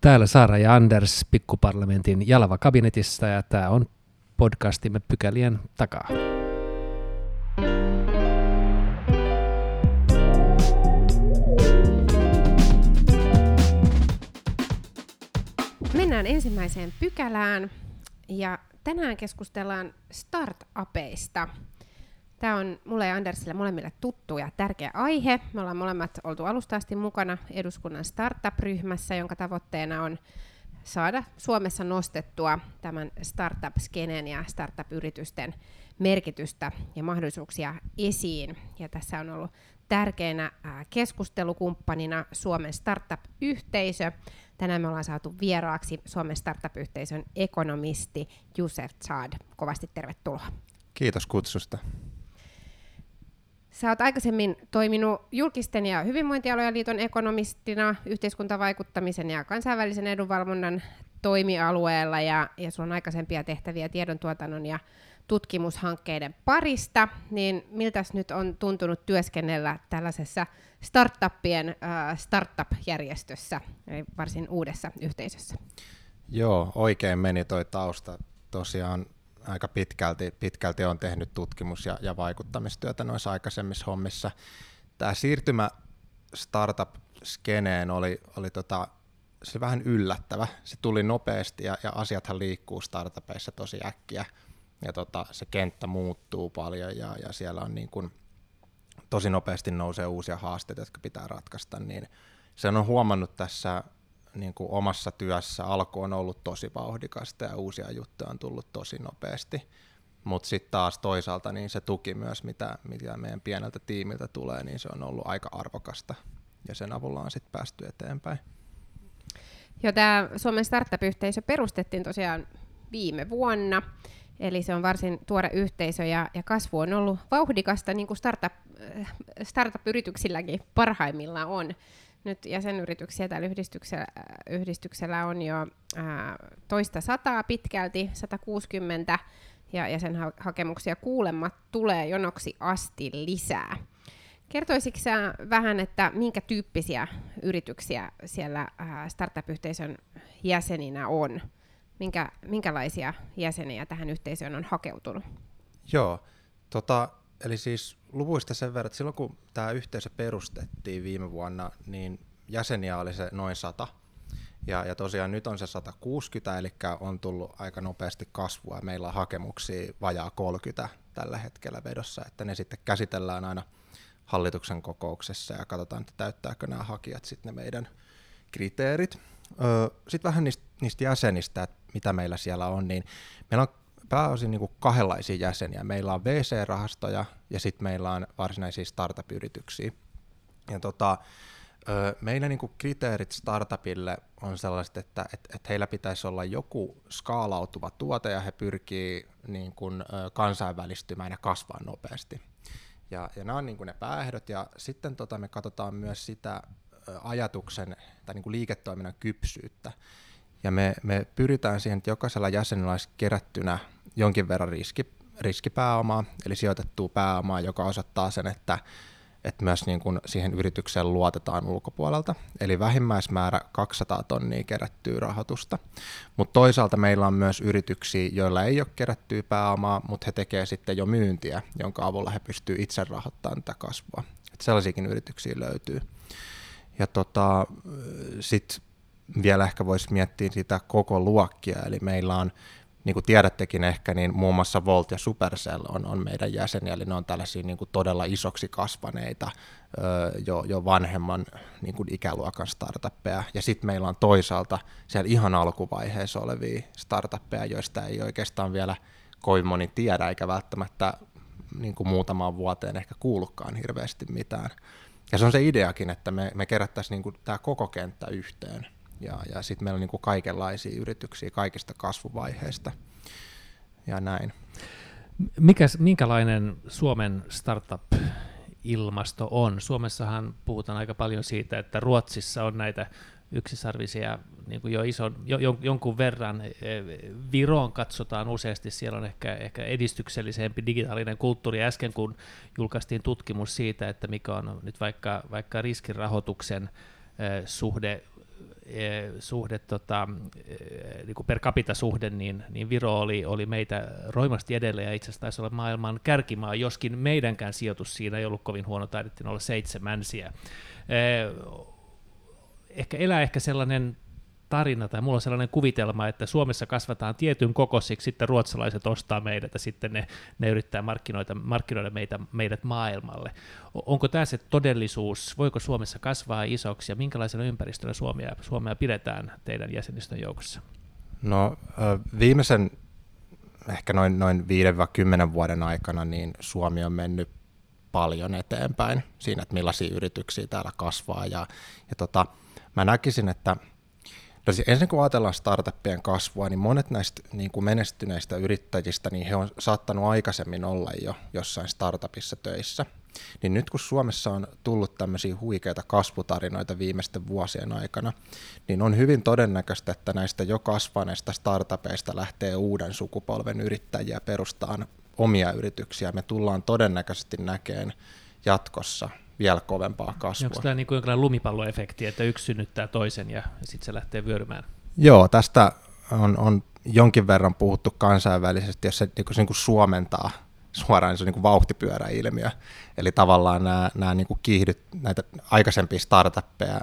Täällä Saara ja Anders pikkuparlamentin Jalava kabinetissa ja tämä on podcastimme pykälien takaa. Mennään ensimmäiseen pykälään ja tänään keskustellaan startupeista. Tämä on mulle ja Andersille molemmille tuttu ja tärkeä aihe. Me ollaan molemmat oltu alusta asti mukana eduskunnan startup-ryhmässä, jonka tavoitteena on saada Suomessa nostettua tämän startup-skeneen ja startup-yritysten merkitystä ja mahdollisuuksia esiin. Ja tässä on ollut tärkeänä keskustelukumppanina Suomen startup-yhteisö. Tänään me ollaan saatu vieraaksi Suomen startup-yhteisön ekonomisti Josef Chad. Kovasti tervetuloa. Kiitos kutsusta. Sä oot aikaisemmin toiminut julkisten ja hyvinvointialojen liiton ekonomistina yhteiskuntavaikuttamisen ja kansainvälisen edunvalvonnan toimialueella ja, ja on aikaisempia tehtäviä tiedontuotannon ja tutkimushankkeiden parista, niin miltä nyt on tuntunut työskennellä tällaisessa startuppien äh, startup-järjestössä, eli varsin uudessa yhteisössä? Joo, oikein meni toi tausta. Tosiaan aika pitkälti, pitkälti on tehnyt tutkimus- ja, ja vaikuttamistyötä noissa aikaisemmissa hommissa. Tämä siirtymä startup-skeneen oli, oli tota, se vähän yllättävä. Se tuli nopeasti ja, ja asiathan liikkuu startupeissa tosi äkkiä ja tota, se kenttä muuttuu paljon ja, ja siellä on niin kuin, tosi nopeasti nousee uusia haasteita, jotka pitää ratkaista, niin se on huomannut tässä niin kuin omassa työssä alku on ollut tosi vauhdikasta ja uusia juttuja on tullut tosi nopeasti. Mutta sitten taas toisaalta niin se tuki myös, mitä, mitä meidän pieneltä tiimiltä tulee, niin se on ollut aika arvokasta ja sen avulla on sitten päästy eteenpäin. Joo, tämä Suomen startup-yhteisö perustettiin tosiaan viime vuonna, eli se on varsin tuore yhteisö ja, ja kasvu on ollut vauhdikasta, niin kuin startup, äh, startup-yrityksilläkin parhaimmillaan on. Nyt jäsenyrityksiä tällä yhdistyksellä, yhdistyksellä on jo ää, toista sataa pitkälti, 160, ja jäsenhakemuksia kuulemma tulee jonoksi asti lisää. Kertoisitko sä vähän, että minkä tyyppisiä yrityksiä siellä ää, startup-yhteisön jäseninä on? Minkä, minkälaisia jäseniä tähän yhteisöön on hakeutunut? Joo, tota, Eli siis luvuista sen verran, että silloin kun tämä yhteisö perustettiin viime vuonna, niin jäseniä oli se noin 100. Ja, ja tosiaan nyt on se 160, eli on tullut aika nopeasti kasvua. Meillä on hakemuksia vajaa 30 tällä hetkellä vedossa, että ne sitten käsitellään aina hallituksen kokouksessa ja katsotaan, että täyttääkö nämä hakijat sitten ne meidän kriteerit. Sitten vähän niistä, niistä jäsenistä, että mitä meillä siellä on, niin meillä on pääosin niin kuin kahdenlaisia jäseniä. Meillä on VC-rahastoja ja sitten meillä on varsinaisia startup-yrityksiä. Ja tota, meillä niin kuin kriteerit startupille on sellaiset, että et, et heillä pitäisi olla joku skaalautuva tuote ja he pyrkii niin kuin, kansainvälistymään ja kasvaa nopeasti. Ja, ja nämä on niin kuin ne pääehdot ja sitten tota, me katsotaan myös sitä ajatuksen tai niin kuin liiketoiminnan kypsyyttä. Ja me, me pyritään siihen, että jokaisella jäsenellä olisi kerättynä jonkin verran riski, riskipääomaa, eli sijoitettua pääomaa, joka osoittaa sen, että, että myös niin kuin siihen yritykseen luotetaan ulkopuolelta. Eli vähimmäismäärä 200 tonnia kerättyä rahoitusta. Mutta toisaalta meillä on myös yrityksiä, joilla ei ole kerättyä pääomaa, mutta he tekevät sitten jo myyntiä, jonka avulla he pystyvät itse rahoittamaan tätä kasvua. Et sellaisiakin yrityksiä löytyy. Ja tota, sitten vielä ehkä voisi miettiä sitä koko luokkia, eli meillä on niin kuin tiedättekin ehkä, niin muun muassa Volt ja Supercell on, on meidän jäseniä, eli ne on tällaisia niin kuin todella isoksi kasvaneita, jo, jo vanhemman niin kuin ikäluokan startuppeja. Ja sitten meillä on toisaalta siellä ihan alkuvaiheessa olevia startuppeja, joista ei oikeastaan vielä kovin moni tiedä, eikä välttämättä niin kuin muutamaan vuoteen ehkä kuulukaan hirveästi mitään. Ja se on se ideakin, että me, me kerättäisiin niin tämä koko kenttä yhteen ja, ja sitten meillä on niin kuin kaikenlaisia yrityksiä kaikista kasvuvaiheista ja näin. Mikäs, minkälainen Suomen startup-ilmasto on? Suomessahan puhutaan aika paljon siitä, että Ruotsissa on näitä yksisarvisia niin kuin jo ison, jo, jonkun verran. E, Viroon katsotaan useasti, siellä on ehkä, ehkä edistyksellisempi digitaalinen kulttuuri. Äsken kun julkaistiin tutkimus siitä, että mikä on nyt vaikka, vaikka riskirahoituksen suhde suhde, tota, niin kuin per capita suhde, niin, niin Viro oli, oli meitä roimasti edellä ja itse asiassa taisi olla maailman kärkimaa, joskin meidänkään sijoitus siinä ei ollut kovin huono, taidettiin olla seitsemänsiä. Ehkä elää ehkä sellainen tarina, tai mulla on sellainen kuvitelma, että Suomessa kasvataan tietyn kokoisiksi, sitten ruotsalaiset ostaa meidät, ja sitten ne, ne yrittää markkinoida, markkinoida meitä, meidät maailmalle. Onko tämä se todellisuus? Voiko Suomessa kasvaa isoksi, ja minkälaisena ympäristönä Suomea, Suomea pidetään teidän jäsenistön joukossa? No viimeisen ehkä noin, noin 5-10 vuoden aikana niin Suomi on mennyt paljon eteenpäin siinä, että millaisia yrityksiä täällä kasvaa. Ja, ja tota, mä näkisin, että No siis ensin kun ajatellaan startuppien kasvua, niin monet näistä niin kuin menestyneistä yrittäjistä, niin he on saattanut aikaisemmin olla jo jossain startupissa töissä. Niin nyt kun Suomessa on tullut tämmöisiä huikeita kasvutarinoita viimeisten vuosien aikana, niin on hyvin todennäköistä, että näistä jo kasvaneista startupeista lähtee uuden sukupolven yrittäjiä perustaan omia yrityksiä. Me tullaan todennäköisesti näkemään jatkossa vielä kovempaa kasvua. Onko tämä niin kuin jonkinlainen lumipalloefekti, että yksi synnyttää toisen ja sitten se lähtee vyörymään? Joo, tästä on, on jonkin verran puhuttu kansainvälisesti, jos se niin kuin, niin kuin suomentaa suoraan, niin se on niin kuin vauhtipyöräilmiö. Eli tavallaan nämä, nämä niin kuin kiihdyt, näitä aikaisempia startuppeja,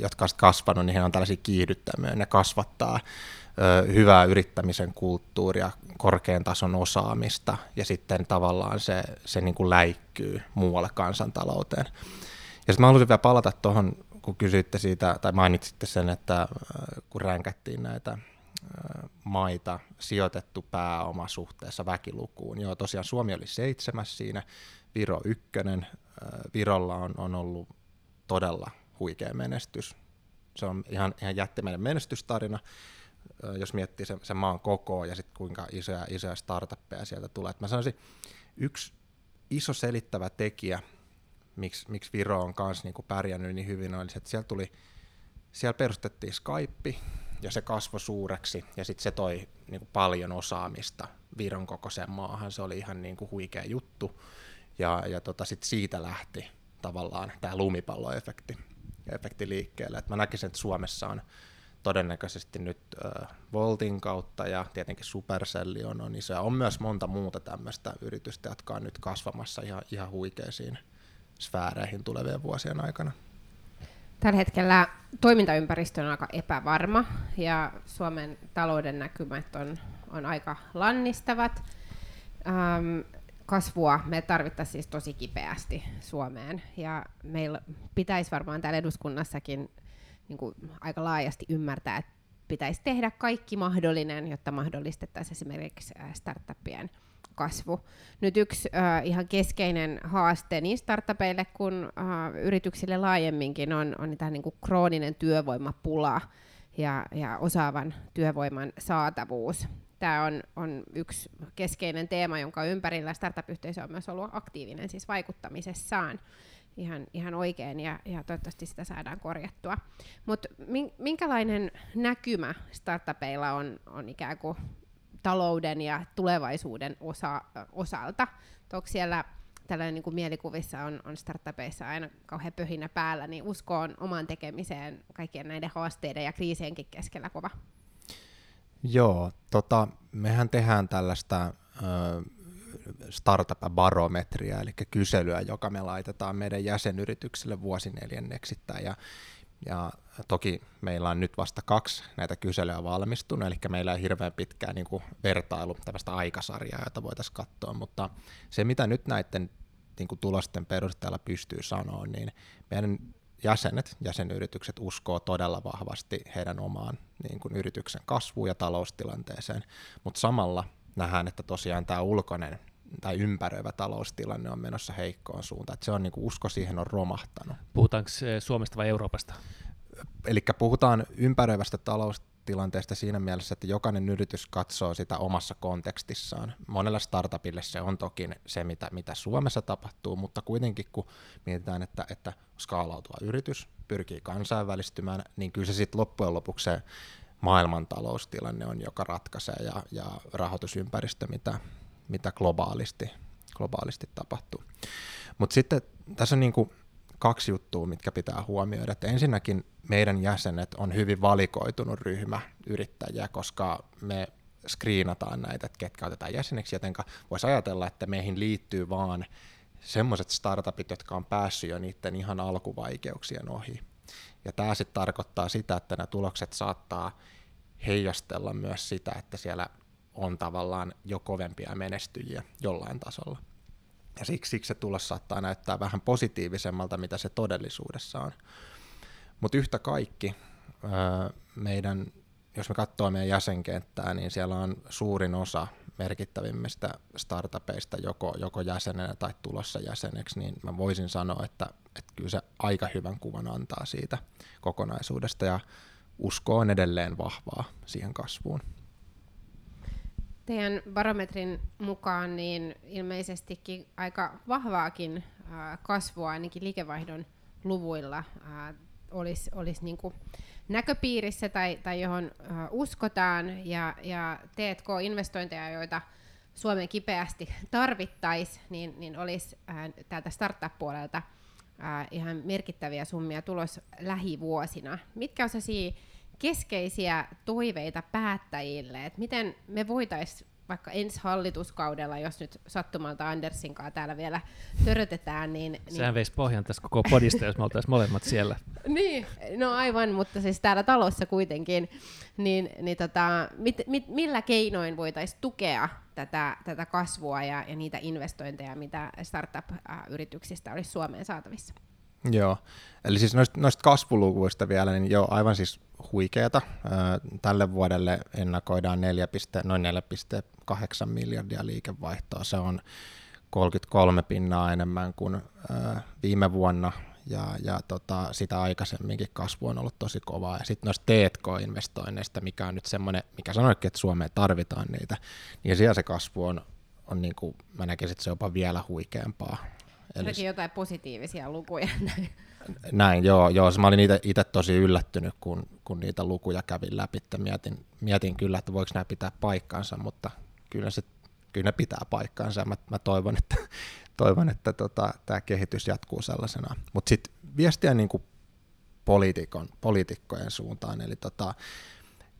jotka ovat kasvanut, niin he on tällaisia kiihdyttämiä, ne kasvattaa ö, hyvää yrittämisen kulttuuria, korkean tason osaamista ja sitten tavallaan se, se niin kuin läikkyy muualle kansantalouteen. Ja sitten mä haluaisin vielä palata tuohon, kun kysyitte siitä, tai mainitsitte sen, että kun ränkättiin näitä maita sijoitettu pääoma suhteessa väkilukuun. Joo, tosiaan Suomi oli seitsemäs siinä, Viro ykkönen. Virolla on, on ollut todella huikea menestys. Se on ihan, ihan jättimäinen menestystarina jos miettii sen, sen maan kokoa ja sitten kuinka isoja, isoja startuppeja sieltä tulee. Et mä sanoisin, yksi iso selittävä tekijä, miksi, miksi Viro on kanssa niinku pärjännyt niin hyvin, oli se, että siellä, tuli, siellä perustettiin Skype, ja se kasvoi suureksi, ja sitten se toi niinku paljon osaamista Viron kokoiseen maahan. Se oli ihan niinku huikea juttu, ja, ja tota, sit siitä lähti tavallaan tämä lumipalloefekti efekti liikkeelle. Et mä näkisin, että Suomessa on todennäköisesti nyt äh, Voltin kautta ja tietenkin Supercelli on, on iso. On myös monta muuta tämmöistä yritystä, jotka on nyt kasvamassa ihan, ihan huikeisiin sfääreihin tulevien vuosien aikana. Tällä hetkellä toimintaympäristö on aika epävarma ja Suomen talouden näkymät on, on aika lannistavat. Ähm, kasvua me tarvittaisiin siis tosi kipeästi Suomeen ja meillä pitäisi varmaan täällä eduskunnassakin niin kuin aika laajasti ymmärtää, että pitäisi tehdä kaikki mahdollinen, jotta mahdollistettaisiin esimerkiksi startuppien kasvu. Nyt yksi äh, ihan keskeinen haaste niin startupeille kuin äh, yrityksille laajemminkin on, on tämä niin kuin krooninen työvoimapula ja, ja osaavan työvoiman saatavuus. Tämä on, on yksi keskeinen teema, jonka ympärillä startup-yhteisö on myös ollut aktiivinen siis vaikuttamisessaan ihan, ihan oikein ja, ja toivottavasti sitä saadaan korjattua. Mutta minkälainen näkymä startupeilla on, on ikään kuin talouden ja tulevaisuuden osa, osalta? Onko siellä tällainen niin kuin mielikuvissa on, on startupeissa aina kauhean pöhinä päällä, niin usko on omaan tekemiseen kaikkien näiden haasteiden ja kriisienkin keskellä kova? Joo, tota, mehän tehdään tällaista startup-barometria, eli kyselyä, joka me laitetaan meidän jäsenyrityksille vuosineljänneksittäin. Ja, ja toki meillä on nyt vasta kaksi näitä kyselyä valmistunut, eli meillä ei hirveän pitkää niin kuin vertailu, tällaista aikasarjaa, jota voitaisiin katsoa, mutta se mitä nyt näiden niin kuin tulosten perusteella pystyy sanoa, niin meidän jäsenet, jäsenyritykset uskoo todella vahvasti heidän omaan niin kuin yrityksen kasvuun ja taloustilanteeseen, mutta samalla nähdään, että tosiaan tämä ulkoinen tai ympäröivä taloustilanne on menossa heikkoon suuntaan. Että se on niin kuin usko siihen on romahtanut. Puhutaanko Suomesta vai Euroopasta? Eli puhutaan ympäröivästä taloustilanteesta siinä mielessä, että jokainen yritys katsoo sitä omassa kontekstissaan. Monella startupille se on toki se, mitä, mitä Suomessa tapahtuu, mutta kuitenkin kun mietitään, että, että skaalautuva yritys pyrkii kansainvälistymään, niin kyllä se sitten loppujen lopuksi se maailmantaloustilanne on, joka ratkaisee ja, ja rahoitusympäristö, mitä, mitä globaalisti, globaalisti tapahtuu. Mutta sitten tässä on niinku kaksi juttua, mitkä pitää huomioida. Että ensinnäkin meidän jäsenet on hyvin valikoitunut ryhmä yrittäjiä, koska me screenataan näitä, että ketkä otetaan jäseneksi, joten voisi ajatella, että meihin liittyy vaan semmoiset startupit, jotka on päässyt jo niiden ihan alkuvaikeuksien ohi. Ja tämä sitten tarkoittaa sitä, että nämä tulokset saattaa heijastella myös sitä, että siellä on tavallaan jo kovempia menestyjiä jollain tasolla. Ja siksi, siksi se tulos saattaa näyttää vähän positiivisemmalta, mitä se todellisuudessa on. Mutta yhtä kaikki meidän, jos me katsoo meidän jäsenkenttää, niin siellä on suurin osa merkittävimmistä startupeista joko, joko jäsenenä tai tulossa jäseneksi, niin mä voisin sanoa, että, että kyllä se aika hyvän kuvan antaa siitä kokonaisuudesta ja usko on edelleen vahvaa siihen kasvuun. Teidän barometrin mukaan niin ilmeisestikin aika vahvaakin kasvua ainakin liikevaihdon luvuilla olisi, olisi niin kuin näköpiirissä tai, tai johon uskotaan, ja, ja T&K-investointeja, joita Suomen kipeästi tarvittaisiin, niin, niin olisi täältä startup-puolelta ihan merkittäviä summia tulos lähivuosina. Mitkä on sellaisia keskeisiä toiveita päättäjille, että miten me voitaisiin vaikka ensi hallituskaudella, jos nyt sattumalta Andersin kanssa täällä vielä törötetään, niin... niin... Sehän veisi pohjan tässä koko podista, jos me oltaisiin molemmat siellä. niin, no aivan, mutta siis täällä talossa kuitenkin, niin, niin tota, mit, mit, millä keinoin voitaisiin tukea tätä, tätä kasvua ja, ja niitä investointeja, mitä startup-yrityksistä olisi Suomeen saatavissa? Joo, eli siis noista, noista kasvuluvuista vielä, niin joo, aivan siis huikeata. Tälle vuodelle ennakoidaan 4, noin 4,8 miljardia liikevaihtoa. Se on 33 pinnaa enemmän kuin viime vuonna, ja, ja tota, sitä aikaisemminkin kasvu on ollut tosi kovaa. Ja sitten noista T&K-investoinneista, mikä on nyt semmoinen, mikä sanoikin, että Suomeen tarvitaan niitä, niin siellä se kasvu on, on niin kuin, mä näkisin, että se on jopa vielä huikeampaa. Eli... jotain positiivisia lukuja. Näin, joo. joo. Mä olin itse tosi yllättynyt, kun, kun niitä lukuja kävin läpi. Mietin, mietin kyllä, että voiko nämä pitää paikkansa, mutta kyllä, se, kyllä ne pitää paikkansa. Mä, mä toivon, että, toivon, että tota, tämä kehitys jatkuu sellaisena. Mutta sitten viestiä niin kuin poliitikon, poliitikkojen suuntaan. Eli tota,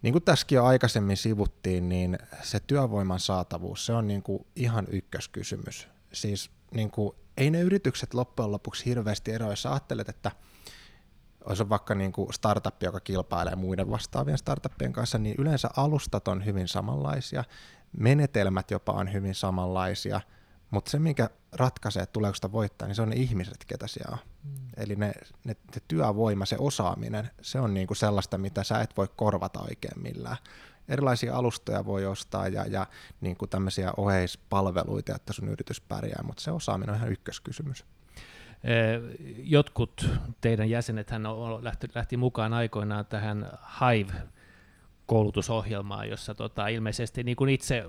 niin kuin tässäkin jo aikaisemmin sivuttiin, niin se työvoiman saatavuus, se on niin kuin ihan ykköskysymys. Siis niin kuin ei ne yritykset loppujen lopuksi hirveästi eroa, jos ajattelet, että olisi vaikka niin kuin startup, joka kilpailee muiden vastaavien startuppien kanssa, niin yleensä alustat on hyvin samanlaisia, menetelmät jopa on hyvin samanlaisia, mutta se, mikä ratkaisee, että tuleeko sitä voittaa, niin se on ne ihmiset, ketä siellä on. Mm. Eli ne, ne, ne työvoima, se osaaminen, se on niin kuin sellaista, mitä sä et voi korvata oikein millään erilaisia alustoja voi ostaa ja, ja niin kuin tämmöisiä oheispalveluita, että sun yritys pärjää, mutta se osaaminen on ihan ykköskysymys. Jotkut teidän jäsenethän lähti, lähti mukaan aikoinaan tähän Hive koulutusohjelmaa, jossa tota, ilmeisesti niin kuin itse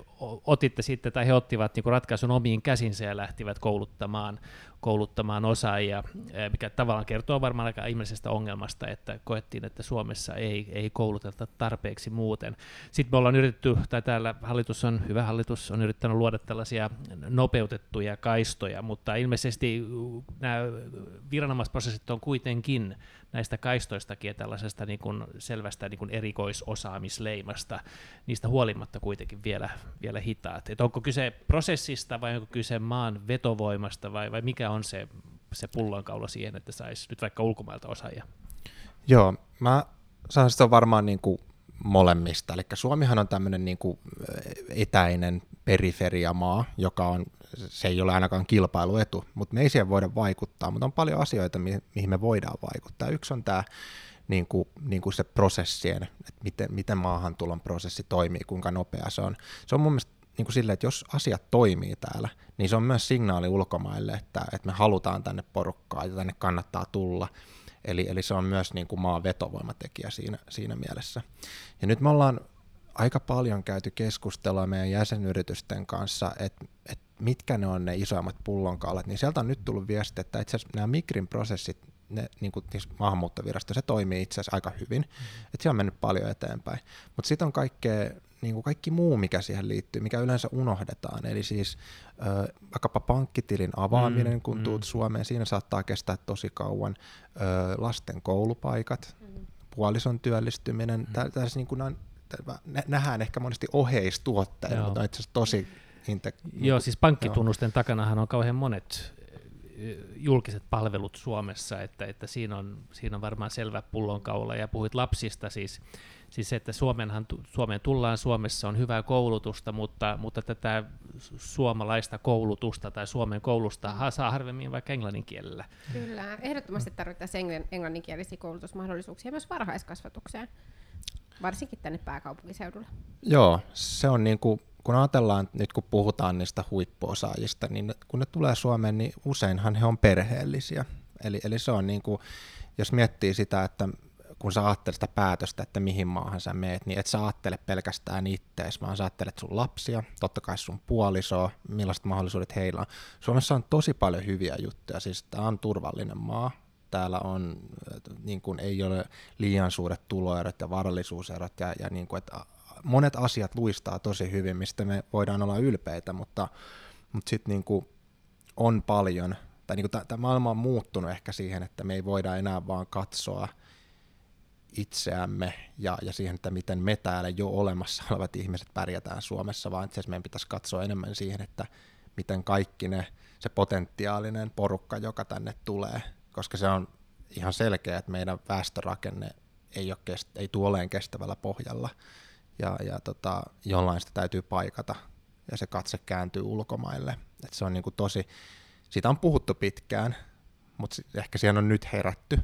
otitte sitten, tai he ottivat niin kuin ratkaisun omiin käsinsä ja lähtivät kouluttamaan, kouluttamaan osaajia, mikä tavallaan kertoo varmaan aika ihmisestä ongelmasta, että koettiin, että Suomessa ei, ei kouluteta tarpeeksi muuten. Sitten me ollaan yritetty, tai täällä hallitus on, hyvä hallitus, on yrittänyt luoda tällaisia nopeutettuja kaistoja, mutta ilmeisesti nämä viranomaisprosessit on kuitenkin näistä kaistoistakin ja tällaisesta niin kuin selvästä niin kuin erikoisosaamisleimasta, niistä huolimatta kuitenkin vielä, vielä hitaat. Et onko kyse prosessista vai onko kyse maan vetovoimasta vai, vai mikä on se, se pullonkaula siihen, että saisi nyt vaikka ulkomailta osaajia? Joo, mä sanoisin, että on varmaan niin kuin molemmista. Eli Suomihan on tämmöinen niin kuin etäinen periferiamaa, joka on, se ei ole ainakaan kilpailuetu, mutta me ei siihen voida vaikuttaa, mutta on paljon asioita, mihin me voidaan vaikuttaa. Yksi on tämä niin kuin, niin kuin se prosessien, että miten, miten maahantulon prosessi toimii, kuinka nopea se on. Se on mun mielestä niin kuin silleen, että jos asiat toimii täällä, niin se on myös signaali ulkomaille, että, että me halutaan tänne porukkaa ja tänne kannattaa tulla. Eli, eli se on myös niin kuin maan vetovoimatekijä siinä, siinä mielessä. Ja nyt me ollaan aika paljon käyty keskustelua meidän jäsenyritysten kanssa, että, että mitkä ne on ne isoimmat pullonkaulat, niin sieltä on nyt tullut viesti, että itse asiassa nämä Migrin prosessit, ne, niin kuin siis maahanmuuttovirasto, se toimii itse asiassa aika hyvin, mm-hmm. että se on mennyt paljon eteenpäin. Mutta sitten on kaikkea niin kuin kaikki muu, mikä siihen liittyy, mikä yleensä unohdetaan. Eli siis ö, vaikkapa pankkitilin avaaminen, mm, kun mm. tuut Suomeen, siinä saattaa kestää tosi kauan. Ö, lasten koulupaikat, mm. puolison työllistyminen, mm. tässä niin kuin nähdään ehkä monesti oheistuotteina, Joo. mutta on itse asiassa tosi inte- Joo, siis pankkitunnusten joo. takanahan on kauhean monet julkiset palvelut Suomessa, että, että siinä, on, siinä on varmaan selvä pullonkaula. Ja puhuit lapsista, siis, siis se, että Suomenhan, Suomeen tullaan Suomessa on hyvää koulutusta, mutta, mutta tätä suomalaista koulutusta tai Suomen koulusta saa harvemmin vaikka englannin kielellä. Kyllä, ehdottomasti tarvitaan englanninkielisiä koulutusmahdollisuuksia myös varhaiskasvatukseen, varsinkin tänne pääkaupunkiseudulle. Joo, se on niin kuin kun ajatellaan nyt kun puhutaan niistä huippuosaajista, niin kun ne tulee Suomeen, niin useinhan he on perheellisiä. Eli, eli se on niin kuin, jos miettii sitä, että kun sä ajattelet sitä päätöstä, että mihin maahan sä meet, niin et sä ajattele pelkästään ittees, vaan sä ajattelet sun lapsia, totta kai sun puolisoa, millaiset mahdollisuudet heillä on. Suomessa on tosi paljon hyviä juttuja, siis tämä on turvallinen maa, täällä on, niin kuin, ei ole liian suuret tuloerot ja varallisuuserot, ja, ja niin kuin, että monet asiat luistaa tosi hyvin, mistä me voidaan olla ylpeitä, mutta, mutta sitten niin on paljon, tai niin tämä maailma on muuttunut ehkä siihen, että me ei voida enää vaan katsoa itseämme ja, ja siihen, että miten me täällä jo olemassa olevat ihmiset pärjätään Suomessa, vaan itse asiassa meidän pitäisi katsoa enemmän siihen, että miten kaikki ne, se potentiaalinen porukka, joka tänne tulee, koska se on ihan selkeä, että meidän väestörakenne ei, ole kest, ei tule kestävällä pohjalla, ja, ja tota, jollain sitä täytyy paikata ja se katse kääntyy ulkomaille. Et se on niinku tosi, siitä on puhuttu pitkään, mutta ehkä siihen on nyt herätty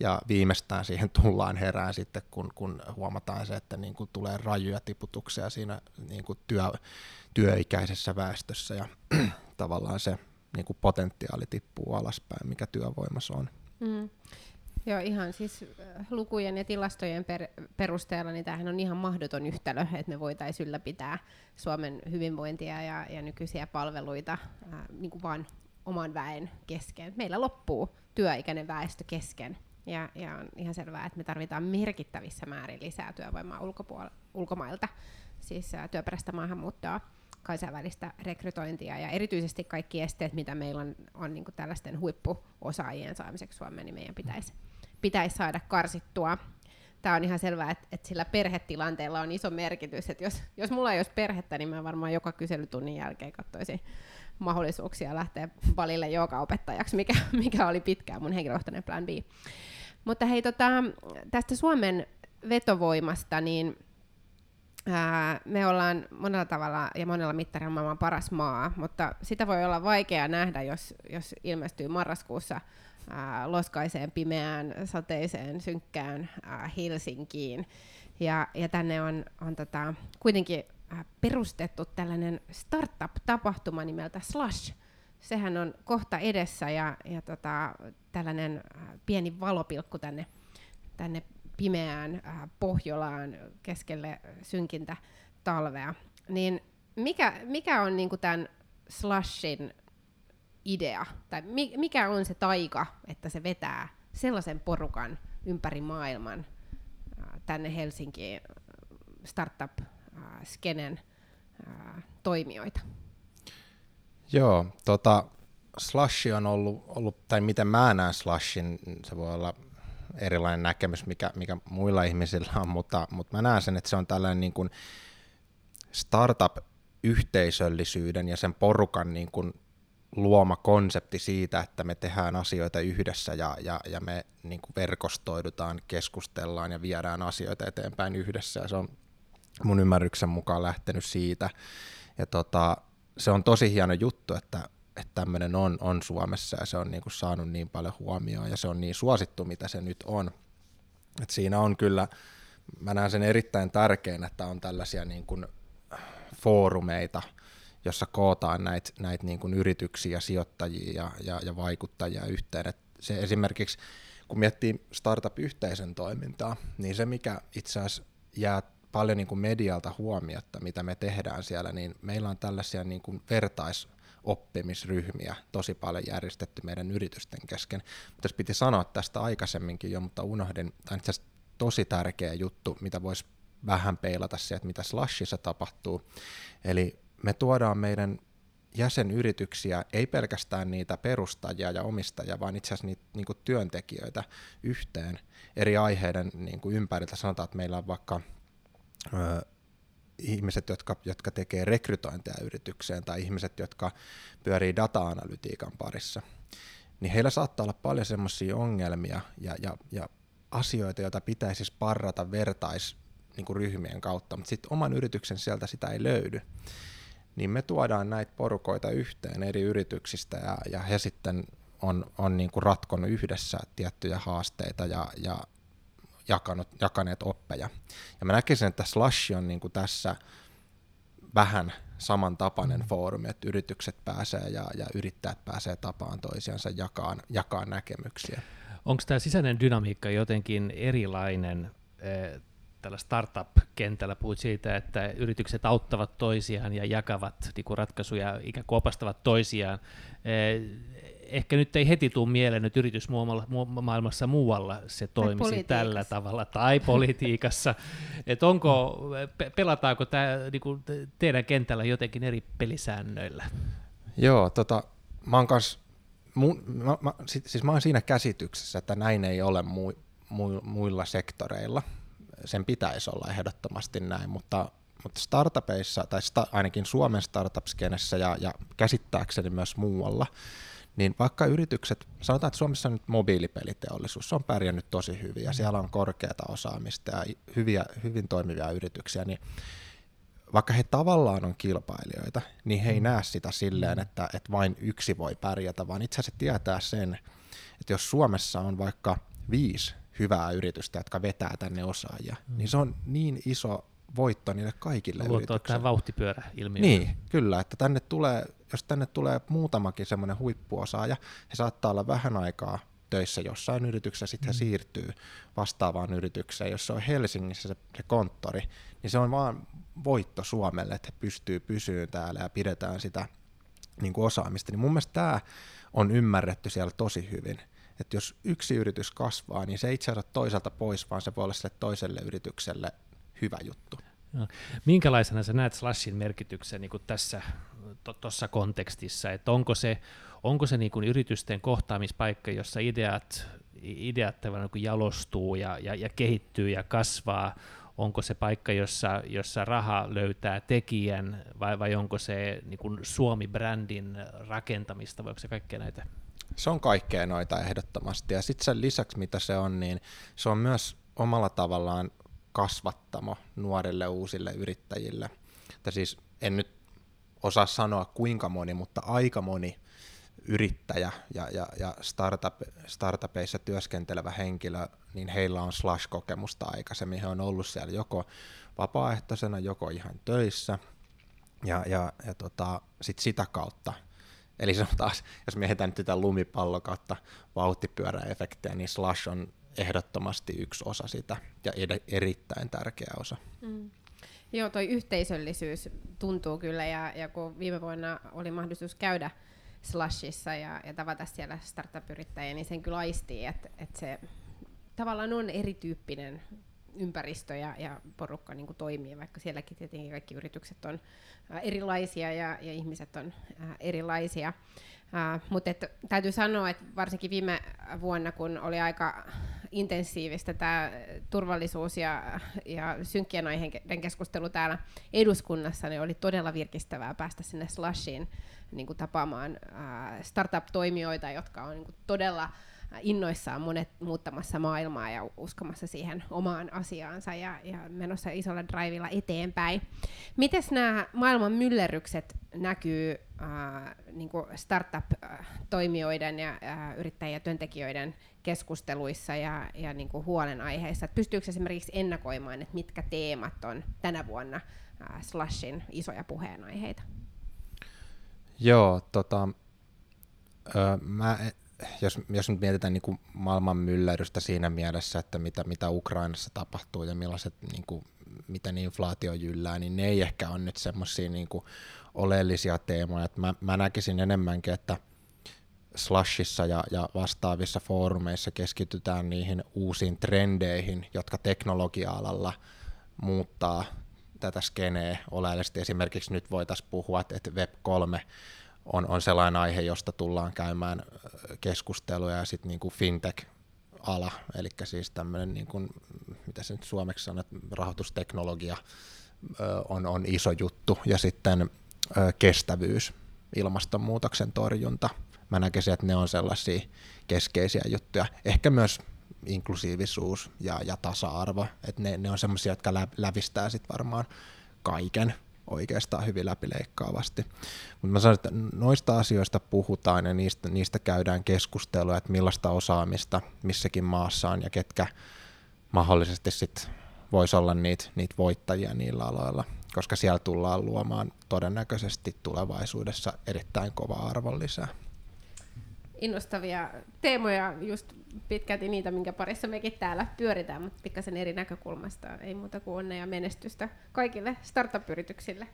ja viimeistään siihen tullaan herään sitten, kun, kun huomataan se, että niin kuin tulee rajuja tiputuksia siinä niin kuin työ, työikäisessä väestössä ja tavallaan se niin kuin potentiaali tippuu alaspäin, mikä työvoimassa on. Mm. Joo, ihan siis äh, lukujen ja tilastojen per, perusteella, niin tämähän on ihan mahdoton yhtälö, että me voitaisiin ylläpitää Suomen hyvinvointia ja, ja nykyisiä palveluita ää, äh, niin kuin vaan oman väen kesken. Meillä loppuu työikäinen väestö kesken. Ja, ja on ihan selvää, että me tarvitaan merkittävissä määrin lisää työvoimaa ulkopuol- ulkomailta, siis ää, äh, työperäistä maahanmuuttoa kansainvälistä rekrytointia ja erityisesti kaikki esteet, mitä meillä on, on niin tällaisten huippuosaajien saamiseksi Suomeen, niin meidän pitäisi pitäisi saada karsittua. Tämä on ihan selvää, että, että sillä perhetilanteella on iso merkitys. Että jos, jos mulla ei olisi perhettä, niin mä varmaan joka kyselytunnin jälkeen katsoisin mahdollisuuksia lähteä valille opettajaksi, mikä, mikä oli pitkään mun henkilökohtainen plan B. Mutta hei, tota, tästä Suomen vetovoimasta, niin ää, me ollaan monella tavalla ja monella mittarilla maailman paras maa, mutta sitä voi olla vaikea nähdä, jos, jos ilmestyy marraskuussa ää, loskaiseen, pimeään, sateiseen, synkkään ää, Helsinkiin. Ja, ja tänne on, on tota, kuitenkin ää, perustettu tällainen startup-tapahtuma nimeltä Slush. Sehän on kohta edessä ja, ja tota, tällainen ää, pieni valopilkku tänne, tänne pimeään ää, Pohjolaan keskelle synkintä talvea. Niin mikä, mikä on niinku tämän Slushin idea, tai mikä on se taika, että se vetää sellaisen porukan ympäri maailman tänne Helsinkiin startup-skenen toimijoita? Joo, tota, Slash on ollut, ollut, tai miten mä näen Slashin, se voi olla erilainen näkemys, mikä, mikä muilla ihmisillä on, mutta, mutta mä näen sen, että se on tällainen niin kuin startup-yhteisöllisyyden ja sen porukan niin kuin luoma konsepti siitä, että me tehdään asioita yhdessä ja, ja, ja me niin kuin verkostoidutaan, keskustellaan ja viedään asioita eteenpäin yhdessä. Ja se on mun ymmärryksen mukaan lähtenyt siitä. Ja tota, se on tosi hieno juttu, että, että tämmöinen on, on Suomessa ja se on niin kuin saanut niin paljon huomioon ja se on niin suosittu, mitä se nyt on. Et siinä on kyllä, mä näen sen erittäin tärkeänä, että on tällaisia niin kuin foorumeita, jossa kootaan näitä näit niin yrityksiä, sijoittajia ja, ja, ja vaikuttajia yhteen. Et se esimerkiksi, kun miettii startup-yhteisön toimintaa, niin se mikä itse asiassa jää paljon niin kuin medialta huomiota, mitä me tehdään siellä, niin meillä on tällaisia niin kuin vertaisoppimisryhmiä tosi paljon järjestetty meidän yritysten kesken. Jos piti sanoa tästä aikaisemminkin jo, mutta unohdin, tämä on itse asiassa tosi tärkeä juttu, mitä voisi vähän peilata se, että mitä Slashissa tapahtuu. Eli me tuodaan meidän jäsenyrityksiä, ei pelkästään niitä perustajia ja omistajia, vaan itse asiassa niitä niin kuin työntekijöitä yhteen eri aiheiden niin kuin ympäriltä. Sanotaan, että meillä on vaikka ö, ihmiset, jotka, jotka tekee rekrytointia yritykseen tai ihmiset, jotka pyörii data-analytiikan parissa, niin heillä saattaa olla paljon semmoisia ongelmia ja, ja, ja asioita, joita pitäisi sparrata vertais niin kuin ryhmien kautta, mutta sitten oman yrityksen sieltä sitä ei löydy. Niin me tuodaan näitä porukoita yhteen eri yrityksistä ja, ja he sitten on, on niin kuin ratkonut yhdessä tiettyjä haasteita ja, ja jakanut, jakaneet oppeja. Ja mä näkisin, että Slash on niin kuin tässä vähän samantapainen foorumi, että yritykset pääsee ja, ja yrittäjät pääsee tapaan toisiansa jakaa, jakaa näkemyksiä. Onko tämä sisäinen dynamiikka jotenkin erilainen eh, tällä startup-kentällä? Puhuit siitä, että yritykset auttavat toisiaan ja jakavat niin kuin ratkaisuja, ikään kuin opastavat toisiaan. Eh, ehkä nyt ei heti tule mieleen, että yritysmaailmassa muualla se toimisi tällä tavalla, tai politiikassa. että onko, pelataanko tämä niin kuin teidän kentällä jotenkin eri pelisäännöillä? Joo, tota, mä oon kans, mu, mä, mä, siis mä oon siinä käsityksessä, että näin ei ole mu, mu, muilla sektoreilla. Sen pitäisi olla ehdottomasti näin, mutta mutta startupeissa, tai sta, ainakin Suomen startup-skenessä ja, ja käsittääkseni myös muualla, niin vaikka yritykset, sanotaan, että Suomessa on nyt mobiilipeliteollisuus, se on pärjännyt tosi hyvin ja siellä on korkeata osaamista ja hyviä, hyvin toimivia yrityksiä, niin vaikka he tavallaan on kilpailijoita, niin he ei mm. näe sitä silleen, mm. että, että vain yksi voi pärjätä, vaan itse asiassa tietää sen, että jos Suomessa on vaikka viisi hyvää yritystä, jotka vetää tänne osaajia, mm. niin se on niin iso voitto niille kaikille Luottaa yrityksille. tähän vauhtipyörä ilmiö. Niin, kyllä, että tänne tulee, jos tänne tulee muutamakin semmoinen huippuosaaja, he saattaa olla vähän aikaa töissä jossain yrityksessä, sitten mm. he siirtyy vastaavaan yritykseen. Jos se on Helsingissä se, se konttori, niin se on vaan voitto Suomelle, että he pystyy pysyyn täällä ja pidetään sitä niin kuin osaamista. Niin mun mielestä tämä on ymmärretty siellä tosi hyvin. Että jos yksi yritys kasvaa, niin se ei itse asiassa toiselta pois, vaan se voi olla sille toiselle yritykselle hyvä juttu. No. Minkälaisena sä näet Slashin merkityksen niin tässä tuossa to, kontekstissa, että onko se, onko se niin yritysten kohtaamispaikka, jossa ideat, ideat niin jalostuu ja, ja, ja kehittyy ja kasvaa, onko se paikka, jossa, jossa raha löytää tekijän, vai, vai onko se niin Suomi-brändin rakentamista, vai onko se kaikkea näitä? Se on kaikkea noita ehdottomasti, ja sitten sen lisäksi, mitä se on, niin se on myös omalla tavallaan kasvattamo nuorille uusille yrittäjille. Että siis en nyt osaa sanoa kuinka moni, mutta aika moni yrittäjä ja, ja, ja startup, startupeissa työskentelevä henkilö, niin heillä on slash-kokemusta aikaisemmin. He on ollut siellä joko vapaaehtoisena, joko ihan töissä. Ja, ja, ja tota, sit sitä kautta, eli se on taas, jos mietitään nyt tätä lumipallo kautta vauhtipyöräefektiä, niin slash on ehdottomasti yksi osa sitä ja ed- erittäin tärkeä osa. Mm. Joo, toi yhteisöllisyys tuntuu kyllä ja, ja kun viime vuonna oli mahdollisuus käydä Slashissa ja, ja tavata siellä startup-yrittäjiä, niin sen kyllä aistii, että, että se tavallaan on erityyppinen ympäristö ja, ja porukka niin toimii, vaikka sielläkin tietenkin kaikki yritykset on erilaisia ja, ja ihmiset on erilaisia. Mutta täytyy sanoa, että varsinkin viime vuonna, kun oli aika intensiivistä tämä turvallisuus ja, ja synkkien aiheiden keskustelu täällä eduskunnassa, niin oli todella virkistävää päästä sinne Slashiin niin kuin tapaamaan uh, startup-toimijoita, jotka on niin kuin todella innoissaan monet muuttamassa maailmaa ja uskomassa siihen omaan asiaansa ja, ja menossa isolla drivilla eteenpäin. Miten nämä maailman myllerrykset näkyy äh, niin startup-toimijoiden ja äh, yrittäjien ja työntekijöiden keskusteluissa ja, ja niin huolenaiheissa? Et pystyykö esimerkiksi ennakoimaan, että mitkä teemat on tänä vuonna äh, Slashin isoja puheenaiheita? Joo, tota, ö, mä jos, jos nyt mietitään niin kuin maailman myllerrystä siinä mielessä, että mitä, mitä Ukrainassa tapahtuu ja millaiset, niin kuin, miten inflaatio jyllää, niin ne ei ehkä ole nyt semmoisia niin oleellisia teemoja. Mä, mä näkisin enemmänkin, että Slashissa ja, ja vastaavissa foorumeissa keskitytään niihin uusiin trendeihin, jotka teknologia-alalla muuttaa tätä skeneä oleellisesti. Esimerkiksi nyt voitaisiin puhua, että Web3 on, on sellainen aihe, josta tullaan käymään keskusteluja ja sitten niin kuin fintech-ala, eli siis tämmöinen, niin kuin, mitä se nyt suomeksi sanoo, rahoitusteknologia on, on iso juttu ja sitten kestävyys, ilmastonmuutoksen torjunta. Mä näkisin, että ne on sellaisia keskeisiä juttuja. Ehkä myös inklusiivisuus ja, ja tasa-arvo, että ne, ne on semmoisia, jotka lä, lävistää sit varmaan kaiken oikeastaan hyvin läpileikkaavasti. Mutta mä sanon, että noista asioista puhutaan ja niistä, niistä käydään keskustelua, että millaista osaamista missäkin maassa on ja ketkä mahdollisesti sitten voisi olla niitä, niitä voittajia niillä aloilla, koska siellä tullaan luomaan todennäköisesti tulevaisuudessa erittäin kova arvonlisää. Innostavia teemoja, just pitkälti niitä, minkä parissa mekin täällä pyöritään, mutta pikkasen eri näkökulmasta. Ei muuta kuin onnea ja menestystä kaikille startup-yrityksille.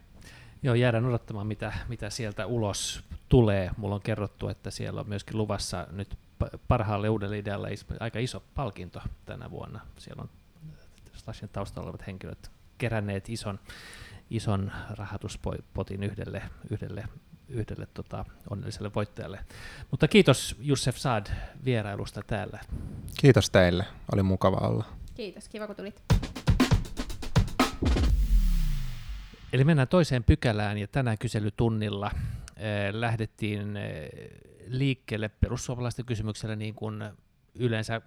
Joo, jäädään odottamaan, mitä, mitä sieltä ulos tulee. Mulla on kerrottu, että siellä on myöskin luvassa nyt parhaalle uudelle idealle aika iso palkinto tänä vuonna. Siellä on Slashin taustalla olevat henkilöt keränneet ison, ison rahoituspotin yhdelle, yhdelle, yhdelle tota, onnelliselle voittajalle. Mutta kiitos Jussef Saad vierailusta täällä. Kiitos teille, oli mukava olla. Kiitos, kiva kun tulit. Eli mennään toiseen pykälään ja tänään kyselytunnilla äh, lähdettiin äh, liikkeelle perussuomalaisten kysymyksellä niin kuin yleensä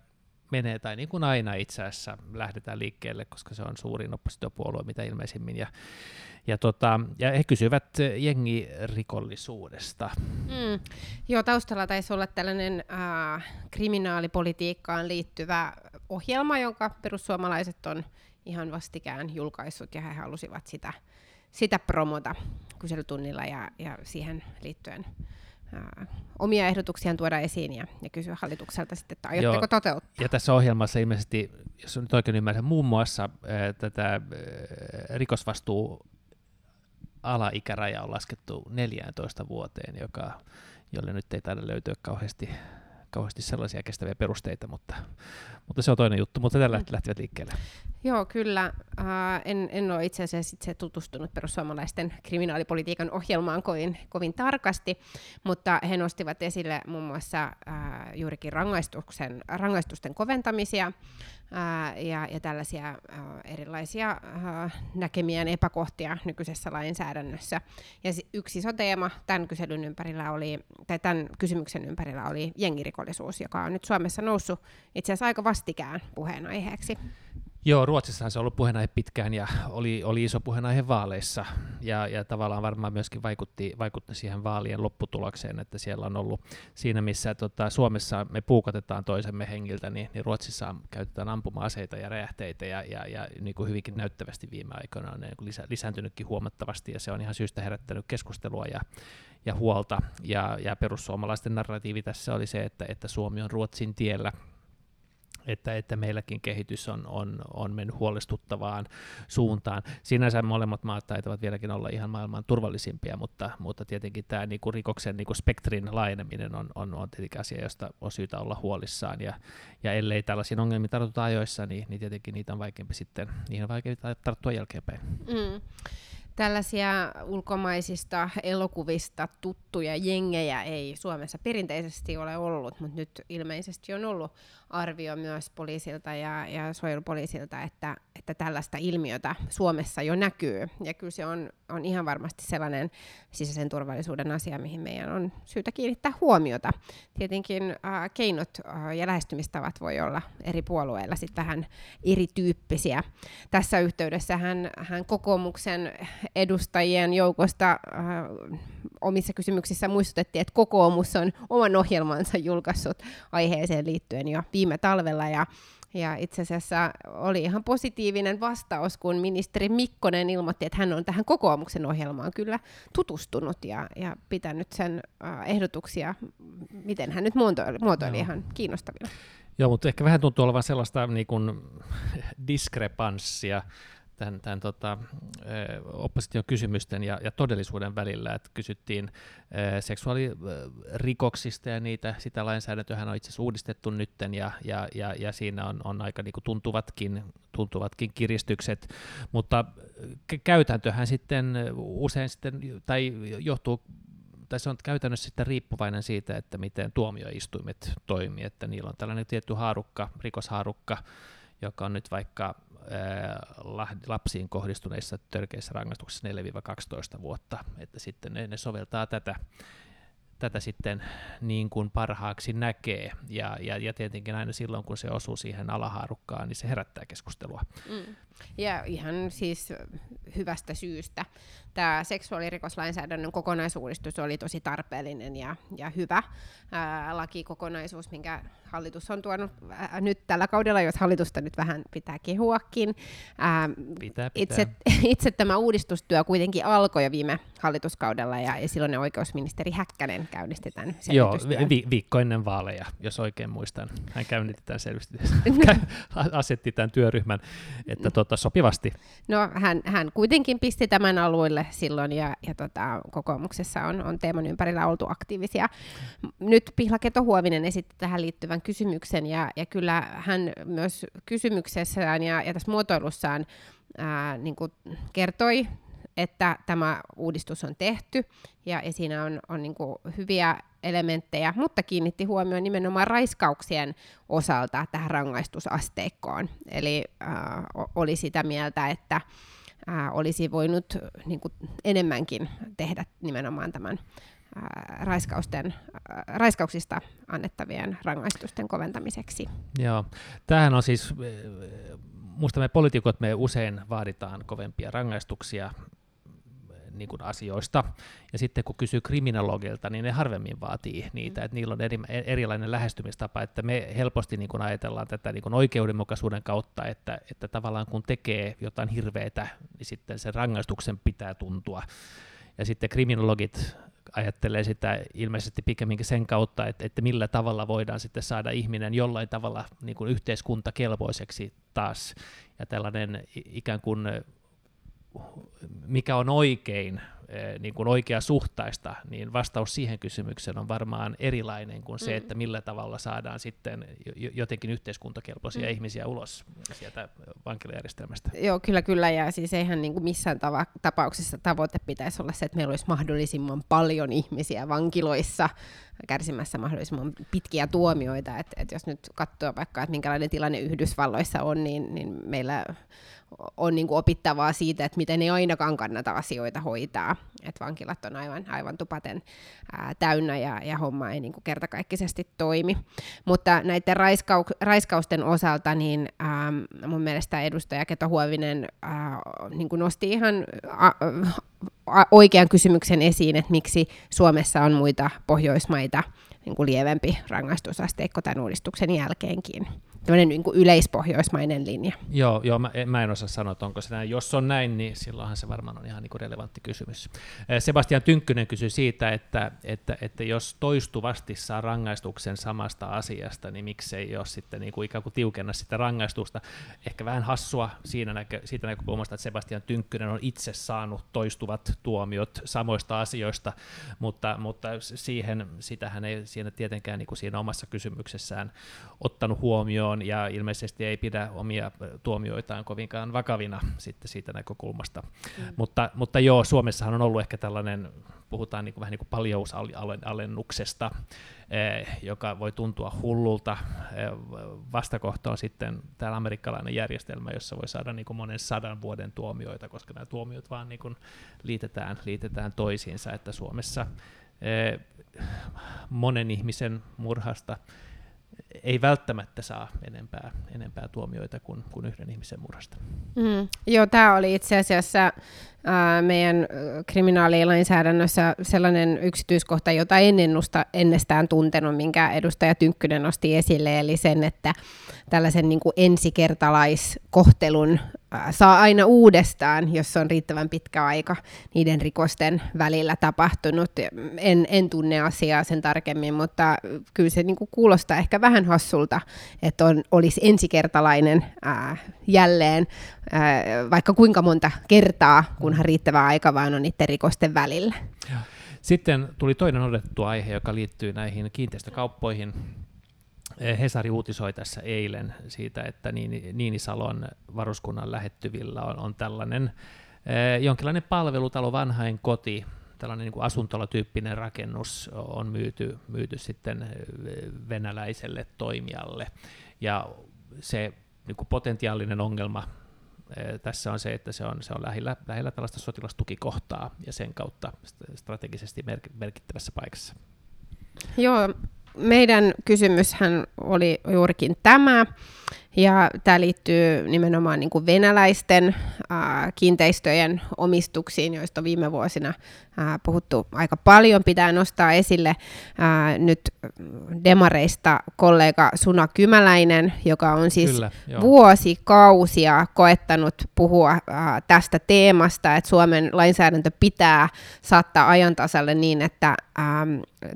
menee, tai niin kuin aina itse asiassa lähdetään liikkeelle, koska se on suurin oppositiopuolue mitä ilmeisimmin. Ja, ja, tota, ja he kysyvät jengirikollisuudesta. Mm. Joo, taustalla taisi olla tällainen äh, kriminaalipolitiikkaan liittyvä ohjelma, jonka perussuomalaiset on ihan vastikään julkaissut, ja he halusivat sitä, sitä promota kyselytunnilla ja, ja siihen liittyen ää, omia ehdotuksiaan tuoda esiin ja, ja kysyä hallitukselta sitten, että aiotteko Joo. toteuttaa. Ja tässä ohjelmassa ilmeisesti, jos on nyt oikein ymmärrän, muun muassa ää, tätä ää, rikosvastuu alaikäraja on laskettu 14 vuoteen, joka, jolle nyt ei taida löytyä kauheasti kauheasti sellaisia kestäviä perusteita, mutta, mutta se on toinen juttu. Mutta tällä mm. lähtivät liikkeelle. Joo, kyllä. Uh, en, en ole itse asiassa itse tutustunut perussuomalaisten kriminaalipolitiikan ohjelmaan kovin, kovin tarkasti, mutta he nostivat esille muun muassa uh, juurikin rangaistuksen, rangaistusten koventamisia, ja, ja tällaisia erilaisia näkemien epäkohtia nykyisessä lainsäädännössä. Ja yksi iso teema tämän kyselyn ympärillä oli, tai tämän kysymyksen ympärillä oli jengirikollisuus, joka on nyt Suomessa noussut itse asiassa aika vastikään puheenaiheeksi. Joo, Ruotsissahan se on ollut puheenaihe pitkään ja oli, oli iso puheenaihe vaaleissa ja, ja tavallaan varmaan myöskin vaikutti, vaikutti siihen vaalien lopputulokseen, että siellä on ollut siinä, missä tota, Suomessa me puukotetaan toisemme hengiltä, niin, niin Ruotsissa käytetään ampuma-aseita ja räjähteitä ja, ja, ja niin kuin hyvinkin näyttävästi viime aikoina on niin lisä, lisääntynytkin huomattavasti ja se on ihan syystä herättänyt keskustelua ja, ja huolta ja, ja perussuomalaisten narratiivi tässä oli se, että, että Suomi on Ruotsin tiellä että, että meilläkin kehitys on, on, on mennyt huolestuttavaan suuntaan. Sinänsä molemmat maat taitavat vieläkin olla ihan maailman turvallisimpia, mutta, mutta tietenkin tämä niinku rikoksen niinku spektrin laajeneminen on, on, on tietenkin asia, josta on syytä olla huolissaan, ja, ja ellei tällaisiin ongelmiin tartuta ajoissa, niin, niin tietenkin niitä on vaikeampi sitten, niihin on vaikeampi tarttua jälkeenpäin. Mm tällaisia ulkomaisista elokuvista tuttuja jengejä ei Suomessa perinteisesti ole ollut, mutta nyt ilmeisesti on ollut arvio myös poliisilta ja, ja suojelupoliisilta, että, että tällaista ilmiötä Suomessa jo näkyy. Ja kyllä se on, on ihan varmasti sellainen sisäisen turvallisuuden asia, mihin meidän on syytä kiinnittää huomiota. Tietenkin äh, keinot äh, ja lähestymistavat voi olla eri puolueilla sitten vähän erityyppisiä. Tässä yhteydessä hän, hän kokoomuksen edustajien joukosta äh, omissa kysymyksissä muistutettiin, että kokoomus on oman ohjelmansa julkaissut aiheeseen liittyen jo viime talvella ja ja itse asiassa oli ihan positiivinen vastaus, kun ministeri Mikkonen ilmoitti, että hän on tähän kokoomuksen ohjelmaan kyllä tutustunut ja, ja pitänyt sen äh, ehdotuksia, miten hän nyt muotoili, muotoili ihan kiinnostavina. Joo, mutta ehkä vähän tuntuu olevan sellaista niin kuin, diskrepanssia tämän, tämän tota, opposition kysymysten ja, ja todellisuuden välillä, että kysyttiin seksuaalirikoksista ja niitä, sitä lainsäädäntöä on itse asiassa uudistettu nytten ja, ja, ja, ja siinä on, on aika niin kuin tuntuvatkin, tuntuvatkin kiristykset, mutta käytäntöhän sitten usein sitten, tai johtuu tai se on käytännössä sitten riippuvainen siitä, että miten tuomioistuimet toimii, että niillä on tällainen tietty haarukka, rikoshaarukka, joka on nyt vaikka lapsiin kohdistuneissa törkeissä rangaistuksissa 4-12 vuotta, että sitten ne, ne soveltaa tätä, tätä sitten niin kuin parhaaksi näkee, ja, ja, ja tietenkin aina silloin, kun se osuu siihen alahaarukkaan, niin se herättää keskustelua. Mm. Ja ihan siis hyvästä syystä. Tämä seksuaalirikoslainsäädännön kokonaisuudistus oli tosi tarpeellinen ja, ja hyvä ää, lakikokonaisuus, minkä hallitus on tuonut ää, nyt tällä kaudella, jos hallitusta nyt vähän pitää kehuakin. Ää, pitää, pitää. Itse, itse tämä uudistustyö kuitenkin alkoi jo viime hallituskaudella ja, ja silloin oikeusministeri Häkkänen käynnisti tämän Joo, vi- viikko ennen vaaleja, jos oikein muistan. Hän käynnisti tämän asetti tämän työryhmän, että tota, sopivasti. No hän, hän kuitenkin pisti tämän alueelle silloin ja, ja tota, kokoomuksessa on, on teeman ympärillä oltu aktiivisia. Nyt Pihla Keto-Huovinen esitti tähän liittyvän kysymyksen ja, ja kyllä hän myös kysymyksessään ja, ja tässä muotoilussaan ää, niin kuin kertoi että tämä uudistus on tehty ja, ja siinä on, on niin hyviä elementtejä, mutta kiinnitti huomioon nimenomaan raiskauksien osalta tähän rangaistusasteikkoon. Eli äh, oli sitä mieltä, että äh, olisi voinut niin kuin, enemmänkin tehdä nimenomaan tämän raiskausten, äh, raiskauksista annettavien rangaistusten koventamiseksi. Joo, tämähän on siis, muista me poliitikot me usein vaaditaan kovempia rangaistuksia, niin kuin asioista. Ja sitten kun kysyy kriminologilta, niin ne harvemmin vaatii niitä, mm. että niillä on eri, erilainen lähestymistapa, että me helposti niin kuin ajatellaan tätä niin kuin oikeudenmukaisuuden kautta, että, että tavallaan kun tekee jotain hirveätä, niin sitten sen rangaistuksen pitää tuntua. Ja sitten kriminologit ajattelee sitä ilmeisesti pikemminkin sen kautta, että, että millä tavalla voidaan sitten saada ihminen jollain tavalla niin kuin yhteiskuntakelpoiseksi taas. Ja tällainen ikään kuin mikä on oikein, niin kuin oikea suhtaista, niin vastaus siihen kysymykseen on varmaan erilainen kuin se, mm. että millä tavalla saadaan sitten jotenkin yhteiskuntakelpoisia mm. ihmisiä ulos sieltä vankilajärjestelmästä. Joo, kyllä, kyllä, ja siis eihän niin kuin missään tava- tapauksessa tavoite pitäisi olla se, että meillä olisi mahdollisimman paljon ihmisiä vankiloissa kärsimässä mahdollisimman pitkiä tuomioita, että et jos nyt katsoo vaikka, että minkälainen tilanne Yhdysvalloissa on, niin, niin meillä on niin kuin opittavaa siitä, että miten ei ainakaan kannata asioita hoitaa. Et vankilat on aivan, aivan tupaten ää, täynnä ja, ja homma ei niin kuin kertakaikkisesti toimi. Mutta näiden raiskau- raiskausten osalta niin ää, mun mielestä edustaja Keto Huovinen ää, niin kuin nosti ihan a, a, oikean kysymyksen esiin, että miksi Suomessa on muita Pohjoismaita niin kuin lievempi rangaistusasteikko tämän uudistuksen jälkeenkin tämmöinen niin kuin yleispohjoismainen linja. Joo, joo mä, mä en osaa sanoa, että onko se näin. Jos on näin, niin silloinhan se varmaan on ihan niin kuin relevantti kysymys. Sebastian Tynkkynen kysyi siitä, että, että, että jos toistuvasti saa rangaistuksen samasta asiasta, niin miksei ole sitten niin kuin ikään kuin tiukenna sitä rangaistusta. Ehkä vähän hassua siinä näkö, siitä näkökulmasta, että Sebastian Tynkkynen on itse saanut toistuvat tuomiot samoista asioista, mutta, mutta siihen, sitähän ei siinä tietenkään niin kuin siinä omassa kysymyksessään ottanut huomioon, on, ja ilmeisesti ei pidä omia tuomioitaan kovinkaan vakavina sitten siitä näkökulmasta. Mm. Mutta, mutta joo, Suomessahan on ollut ehkä tällainen, puhutaan niin kuin, vähän niin kuin paljousalennuksesta, eh, joka voi tuntua hullulta. Eh, vastakohta on sitten tämä amerikkalainen järjestelmä, jossa voi saada niin kuin monen sadan vuoden tuomioita, koska nämä tuomiot vaan niin kuin liitetään, liitetään toisiinsa, että Suomessa eh, monen ihmisen murhasta ei välttämättä saa enempää, enempää tuomioita kuin, kuin yhden ihmisen murhasta. Mm. Joo, tämä oli itse asiassa ää, meidän kriminaalilainsäädännössä sellainen yksityiskohta, jota en ennusta ennestään tuntenut, minkä edustaja Tynkkynen nosti esille, eli sen, että tällaisen niin kuin ensikertalaiskohtelun saa aina uudestaan, jos on riittävän pitkä aika niiden rikosten välillä tapahtunut. En, en tunne asiaa sen tarkemmin, mutta kyllä se niin kuin kuulostaa ehkä vähän hassulta, että on, olisi ensikertalainen ää, jälleen, ää, vaikka kuinka monta kertaa, kunhan riittävä aika vaan on niiden rikosten välillä. Sitten tuli toinen odotettu aihe, joka liittyy näihin kiinteistökauppoihin. Eh, Hesari uutisoi tässä eilen siitä, että Niinisalon varuskunnan lähettyvillä on, on tällainen eh, jonkinlainen palvelutalo, vanhain koti, tällainen niin kuin asuntolatyyppinen rakennus on myyty, myyty sitten eh, venäläiselle toimijalle. Ja se niin kuin potentiaalinen ongelma tässä on se, että se on, se on lähellä, lähellä tällaista sotilastukikohtaa ja sen kautta strategisesti merkittävässä paikassa. Joo, meidän kysymyshän oli juurikin tämä, ja tämä liittyy nimenomaan niin kuin venäläisten kiinteistöjen omistuksiin, joista on viime vuosina puhuttu aika paljon. Pitää nostaa esille nyt demareista kollega Suna Kymäläinen, joka on siis Kyllä, vuosikausia koettanut puhua tästä teemasta, että Suomen lainsäädäntö pitää saattaa ajantasalle niin, että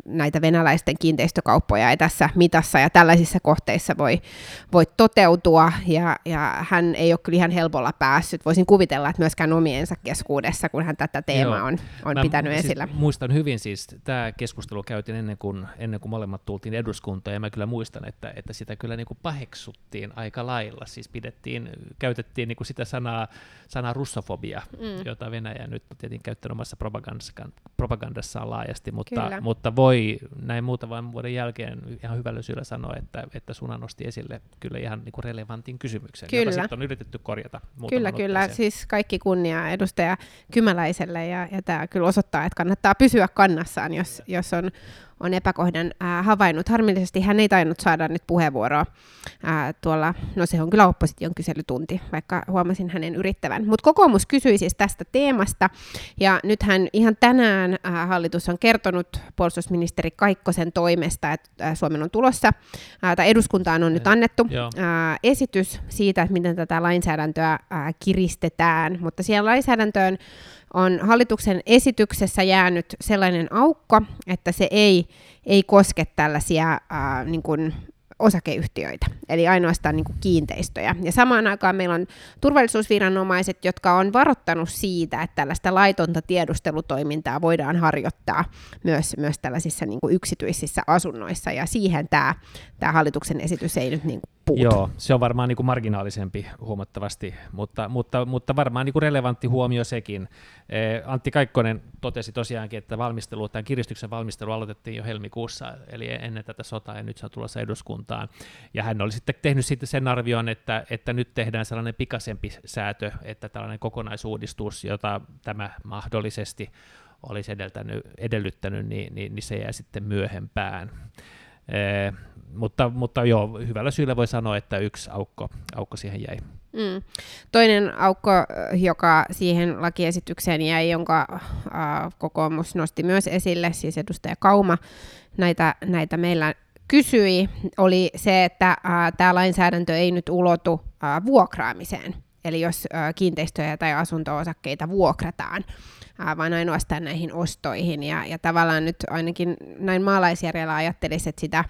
näitä venäläisten kiinteistökauppoja ei tässä mitassa ja tällaisissa kohteissa voi, voi toteutua, ja, ja hän ei ole kyllä ihan helpolla päässyt. Voisin kuvitella, että myöskään omiensa keskuudessa, kun hän tätä teemaa on, on pitänyt siis esillä. Muistan hyvin siis, tämä keskustelu käytiin ennen kuin, ennen kuin molemmat tultiin eduskuntaan, ja mä kyllä muistan, että, että sitä kyllä niin kuin paheksuttiin aika lailla, siis pidettiin, käytettiin niin kuin sitä sanaa, sanaa russofobia, mm. jota Venäjä nyt on tietenkin käyttänyt omassa propagandassaan laajasti, mutta, mutta voi näin muutaman vuoden jälkeen ihan hyvällä syyllä sanoa, että, että Suna nosti esille kyllä ihan niin kuin relevantin kysymyksen, kyllä. jota sitten on yritetty korjata. Kyllä, kyllä. Siis kaikki kunnia edustaja Kymäläiselle, ja, ja tämä kyllä osoittaa, että kannattaa pysyä kannassaan, jos, jos on on epäkohdan ää, havainnut. Harmillisesti hän ei tainnut saada nyt puheenvuoroa ää, tuolla, no se on kyllä opposition kyselytunti, vaikka huomasin hänen yrittävän. Mutta kokoomus kysyi siis tästä teemasta, ja nythän ihan tänään ää, hallitus on kertonut puolustusministeri Kaikkosen toimesta, että ää, Suomen on tulossa, ää, tai eduskuntaan on nyt annettu ää, esitys siitä, että miten tätä lainsäädäntöä ää, kiristetään, mutta siellä lainsäädäntöön on hallituksen esityksessä jäänyt sellainen aukko, että se ei, ei koske tällaisia ää, niin kuin osakeyhtiöitä, eli ainoastaan niin kuin kiinteistöjä. Ja samaan aikaan meillä on turvallisuusviranomaiset, jotka on varoittanut siitä, että tällaista laitonta tiedustelutoimintaa voidaan harjoittaa myös, myös tällaisissa niin kuin yksityisissä asunnoissa, ja siihen tämä, tämä hallituksen esitys ei nyt niin kuin puutu. Joo, se on varmaan niin kuin marginaalisempi huomattavasti, mutta, mutta, mutta varmaan niin kuin relevantti huomio sekin. Eh, Antti Kaikkonen totesi tosiaankin, että valmistelu, tämän kiristyksen valmistelu aloitettiin jo helmikuussa, eli ennen tätä sotaa, ja nyt se on tulossa eduskuntaan. Ja hän oli sitten tehnyt sitten sen arvion, että, että nyt tehdään sellainen pikaisempi säätö, että tällainen kokonaisuudistus, jota tämä mahdollisesti olisi edeltänyt, edellyttänyt, niin, niin, niin se jää sitten myöhempään. Eh, mutta, mutta joo, hyvällä syyllä voi sanoa, että yksi aukko, aukko siihen jäi. Mm. Toinen aukko, joka siihen lakiesitykseen jäi, jonka äh, kokoomus nosti myös esille, siis edustaja Kauma näitä, näitä meillä kysyi, oli se, että äh, tämä lainsäädäntö ei nyt ulotu äh, vuokraamiseen. Eli jos äh, kiinteistöjä tai asunto-osakkeita vuokrataan, vaan ainoastaan näihin ostoihin. Ja, ja tavallaan nyt ainakin näin maalaisjärjellä ajattelisi, että sitä